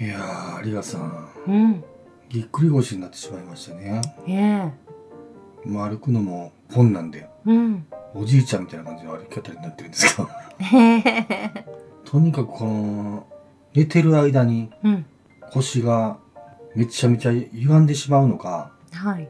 いやー有賀さんうん。ぎっくり腰になってしまいましたねえまあ歩くのも困難でえ。うん。おじいちゃんみたいな感じの歩き方になってるんですけど。とにかくこの寝てる間にうん。腰がめちゃめちゃ歪んでしまうのかはい。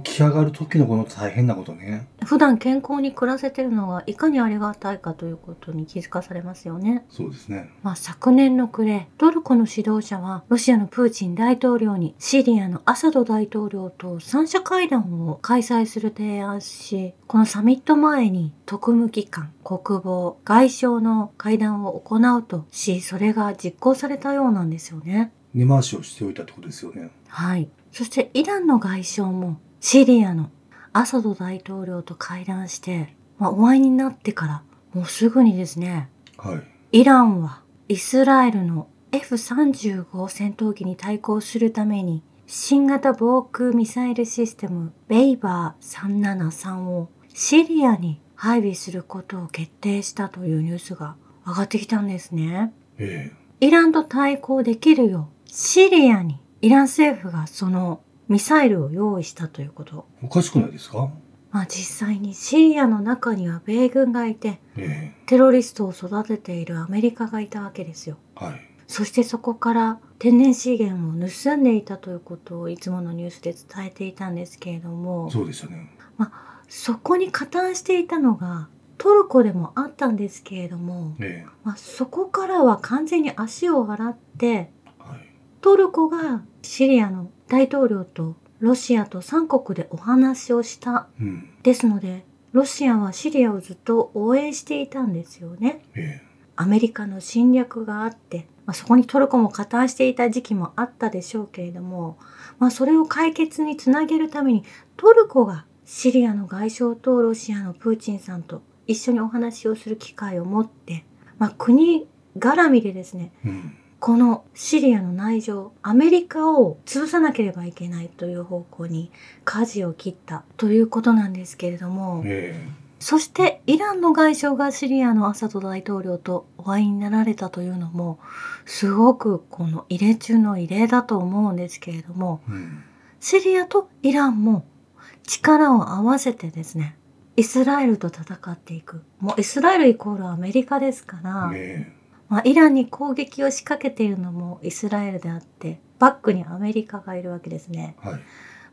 起き上がる時のこの大変なことね普段健康に暮らせてるのがいかにありがたいかということに気づかされますよね。そうですねまあ、昨年の暮れ、トルコの指導者はロシアのプーチン大統領にシリアのアサド大統領と三者会談を開催する提案し、このサミット前に特務機関、国防、外相の会談を行うとし、それが実行されたようなんですよね。根回しをしておいたってことですよねはい。そしてイランの外相もシリアのアサド大統領と会談して、まあ、お会いになってからもうすぐにですね、はいイランはイスラエルの F35 戦闘機に対抗するために新型防空ミサイルシステムベイバー373をシリアに配備することを決定したというニュースが上がってきたんですね。えイランと対抗できるようシリアにイラン政府がそのミサイルを用意したということ。えおかしくないですか？まあ実際にシリアの中には米軍がいてえテロリストを育てているアメリカがいたわけですよ。えはい。そしてそこから天然資源を盗んでいたということをいつものニュースで伝えていたんですけれども、そうでしたね。そこに加担していたのがトルコでもあったんですけれども、えまあ、そこからは完全に足を洗ってえはい。トルコがシリアの大統領とロシアと3国でお話をした。うんですので、ロシアはシリアをずっと応援していたんですよね。えアメリカの侵略があって、まあ、そこにトルコも加担していた時期もあったでしょうけれども、まあ、それを解決につなげるためにトルコがシリアの外相とロシアのプーチンさんと一緒にお話をする機会を持って、まあ、国絡みでですねえうんこのシリアの内情アメリカを潰さなければいけないという方向に舵を切ったということなんですけれども、えそしてイランの外相がシリアのアサド大統領とお会いになられたというのもすごくこの異例中の異例だと思うんですけれどもえうんシリアとイランも力を合わせてですねイスラエルと戦っていく。もうイスラエルイコールアメリカですから、えまあ、イランに攻撃を仕掛けているのもイスラエルであってバックにアメリカがいるわけですね。えはい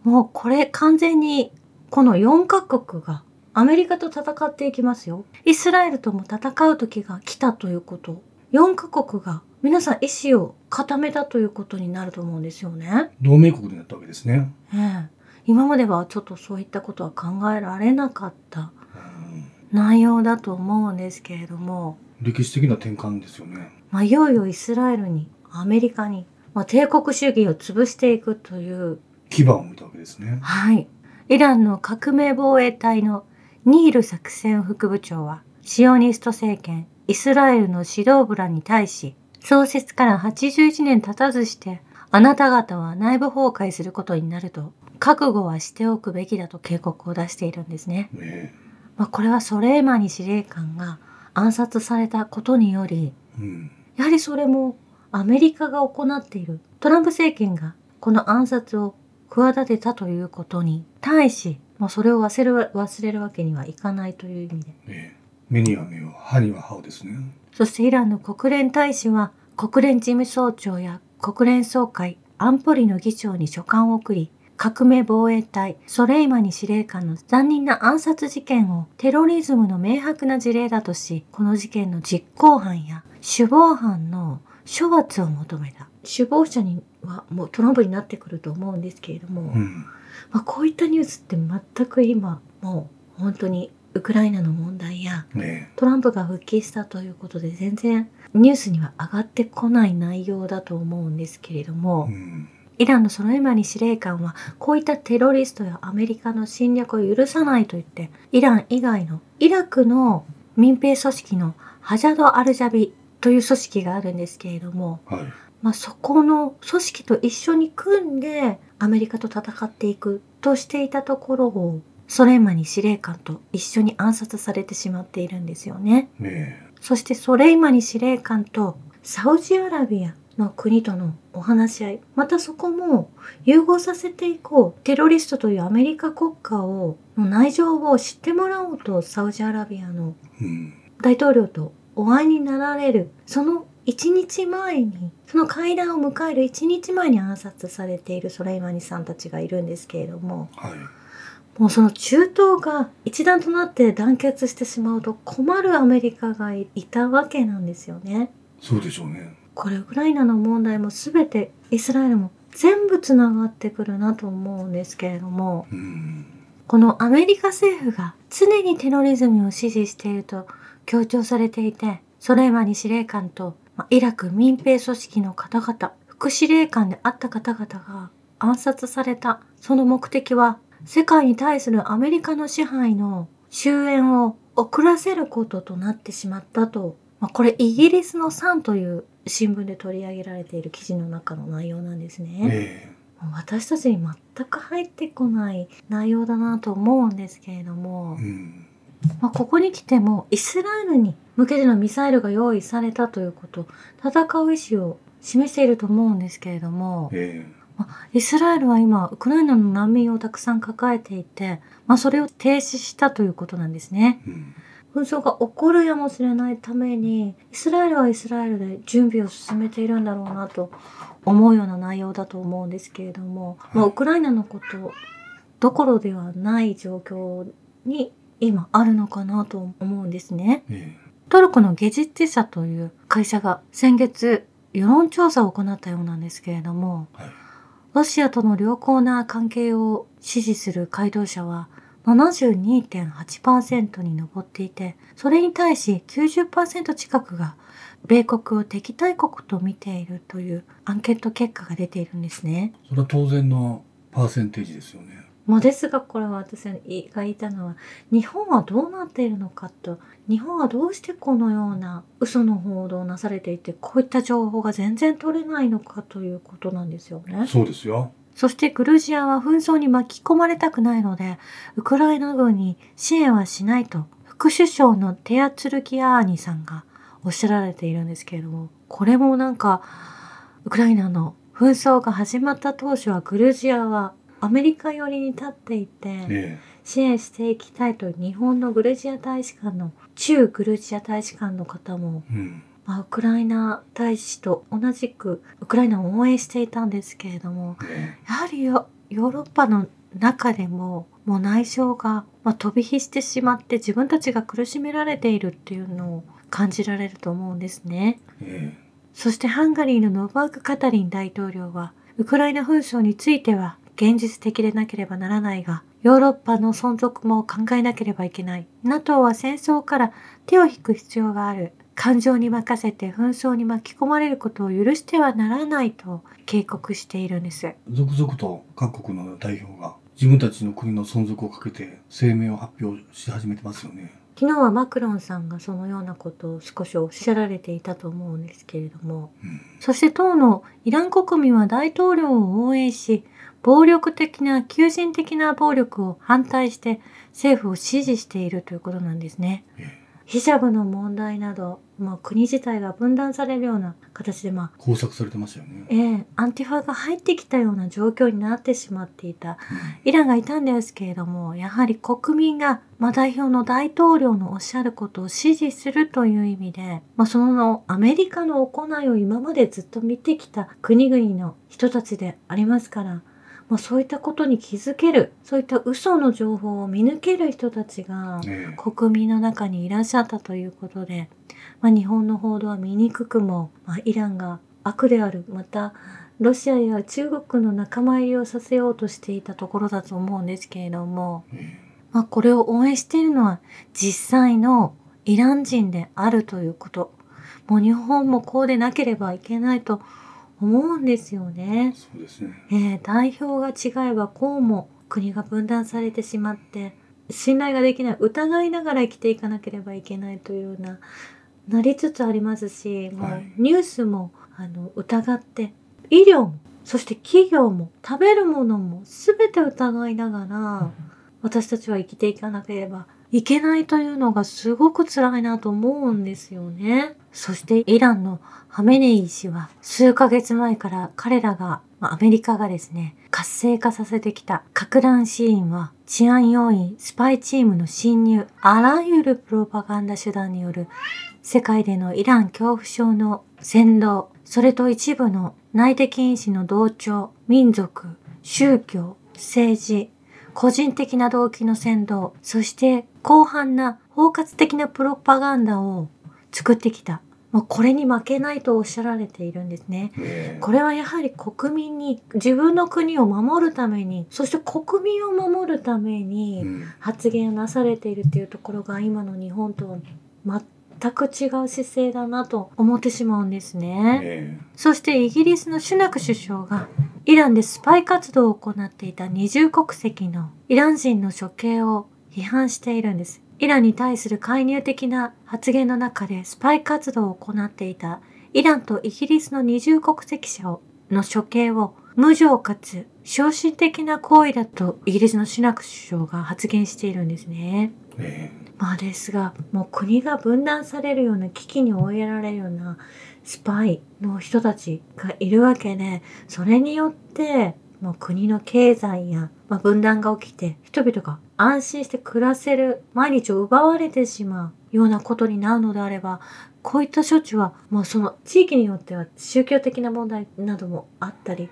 もうこれ完全にこの4カ国がアメリカと戦っていきますよ。イスラエルとも戦う時が来たということ。4カ国が皆さん意志を固めたということになると思うんですよね。同盟国になったわけですねええ今まではちょっとそういったことは考えられなかったうん内容だと思うんですけれども、歴史的な転換ですよねまあ、いよいよイスラエルにアメリカに、まあ、帝国主義を潰していくという牙を向いたわけですねはい。イランの革命防衛隊のニール作戦副部長は、シオニスト政権、イスラエルの指導部らに対し、創設から81年経たずして、あなた方は内部崩壊することになると、覚悟はしておくべきだと警告を出しているんですね。えまあ、これはソレイマニ司令官が暗殺されたことにより、えうん。やはりそれもアメリカが行っている。トランプ政権がこの暗殺を企てたということに対し、まあ、それを忘れる忘れるわけにはいかないという意味で。ええ。目には目を歯には歯をですね。そしてイランの国連大使は国連事務総長や国連総会安保理の議長に書簡を送り、革命防衛隊ソレイマニ司令官の残忍な暗殺事件をテロリズムの明白な事例だとし、この事件の実行犯や首謀犯の処罰を求めた。首謀者にはもうトランプになってくると思うんですけれども、うん。まあ、こういったニュースって全く今もう本当にウクライナの問題やえ。トランプが復帰したということで全然ニュースには上がってこない内容だと思うんですけれども、えうんイランのソロイマニ司令官はこういったテロリストやアメリカの侵略を許さないと言ってイラン以外のイラクの民兵組織のハジャド・アルジャビという組織があるんですけれども、はいまあ、そこの組織と一緒に組んでアメリカと戦っていくとしていたところをソレイマニ司令官と一緒に暗殺されてしまっているんですよね。えそしてソレイマニ司令官とサウジアラビアまあ、国とのお話し合いまたそこも融合させていこうテロリストというアメリカ国家をの内情を知ってもらおうとサウジアラビアのうん。大統領とお会いになられるその1日前にその会談を迎える1日前に暗殺されているソレイマニさんたちがいるんですけれどもはい。もうその中東が一段となって団結してしまうと困るアメリカがいたわけなんですよね。そうでしょうね。これウクライナの問題も全てイスラエルも全部つながってくるなと思うんですけれどもうん。このアメリカ政府が常にテロリズムを支持していると強調されていてソレイマニ司令官とイラク民兵組織の方々副司令官であった方々が暗殺されたその目的は世界に対するアメリカの支配の終焉を遅らせることとなってしまったと、まあ、これイギリスのサンという新聞で取り上げられている記事の中の内容なんですね。えもう私たちに全く入ってこない内容だなと思うんですけれどもえ、うん。まあ、ここに来てもイスラエルに向けてのミサイルが用意されたということ戦う意思を示していると思うんですけれどもえイスラエルは今ウクライナの難民をたくさん抱えていて、まあ、それを停止したということなんですね。えうん。紛争が起こるやもしれないためにイスラエルはイスラエルで準備を進めているんだろうなと思うような内容だと思うんですけれども、まあ、ウクライナのことどころではない状況に今あるのかなと思うんですね。えトルコのゲジッティ社という会社が先月世論調査を行ったようなんですけれどもえはい。ロシアとの良好な関係を支持する回答者は72.8%に上っていて、それに対し90%近くが米国を敵対国と見ているというアンケート結果が出ているんですね。それは当然のパーセンテージですよね。まあですがこれは私が言いたのは日本はどうなっているのかと日本はどうしてこのような嘘の報道をなされていてこういった情報が全然取れないのかということなんですよね。そうですよ。そしてグルジアは紛争に巻き込まれたくないので、ウクライナ軍に支援はしないと、副首相のテアツルキアーニさんがおっしゃられているんですけれども、これもなんか、ウクライナの紛争が始まった当初はグルジアはアメリカ寄りに立っていて、え支援していきたいと日本のグルジア大使館の、駐グルジア大使館の方も。まあ、ウクライナ大使と同じくウクライナを応援していたんですけれどもえやはりヨヨーロッパの中でももう内情が、まあ、飛び火してしまって自分たちが苦しめられているっていうのを感じられると思うんですね。ええ。そしてハンガリーのノバーク・カタリン大統領はウクライナ紛争については現実的でなければならないがヨーロッパの存続も考えなければいけない。NATO は戦争から手を引く必要がある感情に任せて紛争に巻き込まれることを許してはならないと警告しているんです続々と各国の代表が自分たちの国の存続をかけて声明を発表し始めてますよね。昨日はマクロンさんがそのようなことを少しおっしゃられていたと思うんですけれどもうん。そして当のイラン国民は大統領を応援し、暴力的な、求人的な暴力を反対して政府を支持しているということなんですね。えヒジャブの問題など、まあ、国自体が分断されるような形で、まあ、え工作されてましたよね。ええアンティファが入ってきたような状況になってしまっていたうんイランがいたんですけれども、やはり国民が、まあ、代表の大統領のおっしゃることを支持するという意味で、まあ、そのアメリカの行いを今までずっと見てきた国々の人たちでありますから、まあ、そういったことに気づける、そういった嘘の情報を見抜ける人たちが、ええ。国民の中にいらっしゃったということで、まあ、日本の報道は見にくくも、まあ、イランが悪であるまたロシアや中国の仲間入りをさせようとしていたところだと思うんですけれども、え。まあ、これを応援しているのは実際のイラン人であるということ。もう日本もこうでなければいけないと思うんですよえね。そうですね。えー代表が違えばこうも国が分断されてしまって信頼ができない疑いながら生きていかなければいけないというようななりつつありますしもうはいニュースもあの疑って医療もそして企業も食べるものも全て疑いながら私たちは生きていかなければいけないというのがすごく辛いなと思うんですよね。そしてイランのハメネイ氏は数ヶ月前から彼らが、まアメリカがですね、活性化させてきた。核弾シーンは治安要員、スパイチームの侵入、あらゆるプロパガンダ手段による世界でのイラン恐怖症の扇動、それと一部の内的因子の同調、民族、宗教、政治、個人的な動機の扇動、そして広範な包括的なプロパガンダを作ってきた。もうこれに負けないとおっしゃられているんですね。ねこれはやはり国民に自分の国を守るために、そして国民を守るためにうん発言をなされているっていうところが今の日本とは全く違う姿勢だなと思ってしまうんですね。ねそしてイギリスのシュナク首相がイランでスパイ活動を行っていた二重国籍のイラン人の処刑を批判しているんです。イランに対する介入的な発言の中でスパイ活動を行っていたイランとイギリスの二重国籍者の処刑を無情かつ昇進的な行為だとイギリスのシナク首相が発言しているんですね。ねまあですが、もう国が分断されるような危機に追いやられるようなスパイの人たちがいるわけで、それによって、もう国の経済や、まあ、分断が起きて、人々が安心して暮らせる毎日を奪われてしまうようなことになるのであれば、こういった処置は、もうその地域によっては宗教的な問題などもあったり、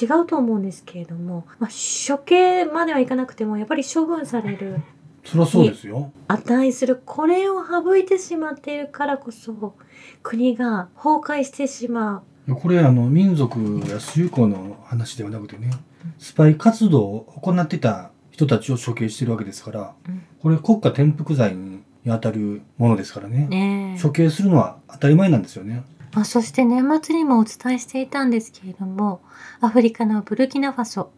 違うと思うんですけれども、まあ、処刑まではいかなくても、やっぱり処分されるそりゃそうですよ。値するこれを省いてしまっているからこそ国が崩壊してしまう。これあの民族や宗教の話ではなくてね、スパイ活動を行ってた人たちを処刑してるわけですから、これ国家転覆罪に当たるものですからね。ねえ処刑するのは当たり前なんですよね。まあ、そして年末にもお伝えしていたんですけれどもアフリカのブルキナファソ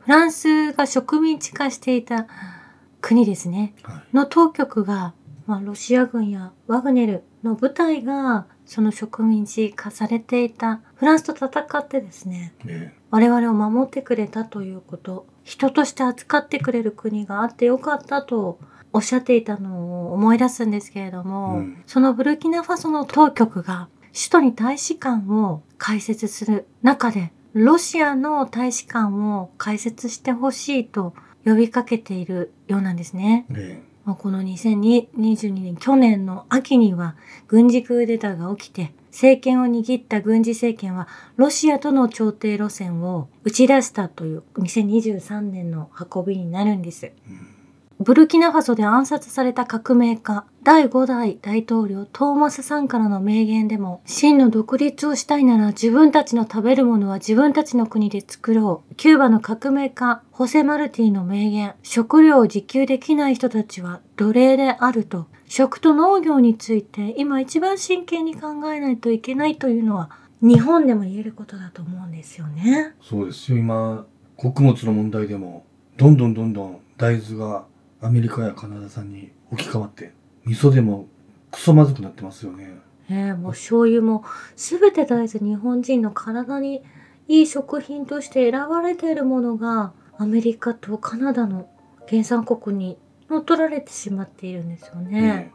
フランスが植民地化していた国ですねはい。の当局が、まあ、ロシア軍やワグネルの部隊がその植民地化されていたフランスと戦ってですねね。我々を守ってくれたということ、人として扱ってくれる国があってよかったとおっしゃっていたのを思い出すんですけれども、うん。そのブルキナファソの当局が首都に大使館を開設する中で、ロシアの大使館を開設してほしいと呼びかけているようなんですね。ねまあこの2022年、去年の秋には軍事クーデターが起きて、政権を握った軍事政権はロシアとの調停路線を打ち出したという2023年の運びになるんです。うんブルキナファソで暗殺された革命家、第5代大統領トーマス・サンからの名言でも、真の独立をしたいなら自分たちの食べるものは自分たちの国で作ろう。キューバの革命家、ホセ・マルティの名言、食料を自給できない人たちは奴隷であると、食と農業について今一番真剣に考えないといけないというのは、日本でも言えることだと思うんですよね。そうですよ。今、穀物の問題でも、どんどんどんどん大豆がアメリカやカナダ産に置き換わって、味噌でもクソまずくなってますよね。ねえ、もう醤油も全て大豆日本人の体にいい食品として選ばれているものがアメリカとカナダの原産国に乗っ取られてしまっているんですよね。ね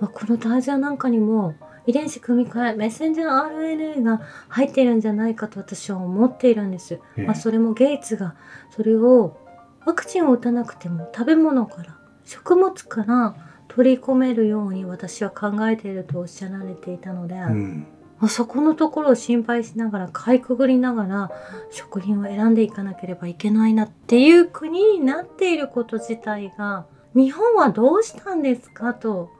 まあ、この大豆なんかにも遺伝子組み換えメッセンジャー RNA が入っているんじゃないかと私は思っているんです。ええまあ、それもゲイツがそれをワクチンを打たなくても食べ物から食物から取り込めるように私は考えているとおっしゃられていたので、うん。まあそこのところを心配しながらかいくぐりながら食品を選んでいかなければいけないなっていう国になっていること自体が日本はどうしたんですかと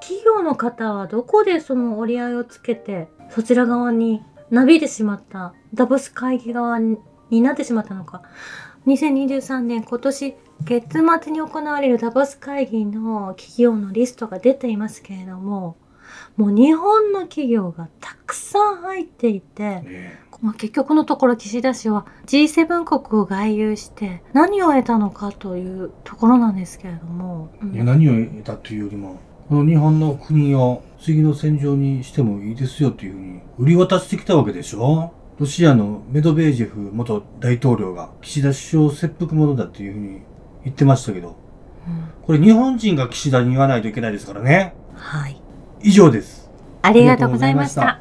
企業の方はどこでその折り合いをつけてそちら側になびいてしまったダボス会議側になってしまったのか2023年今年月末に行われるダボス会議の企業のリストが出ていますけれどももう日本の企業がたくさん入っていて、ねまあ、結局のところ岸田氏は G7 国を外遊して何を得たのかというところなんですけれども、うん。いや何を得たというよりも、この日本の国を次の戦場にしてもいいですよというふうに売り渡してきたわけでしょロシアのメドベージェフ元大統領が岸田首相を切腹者だというふうに言ってましたけど、うんこれ日本人が岸田に言わないといけないですからね。はい以上です。ありがとうございました。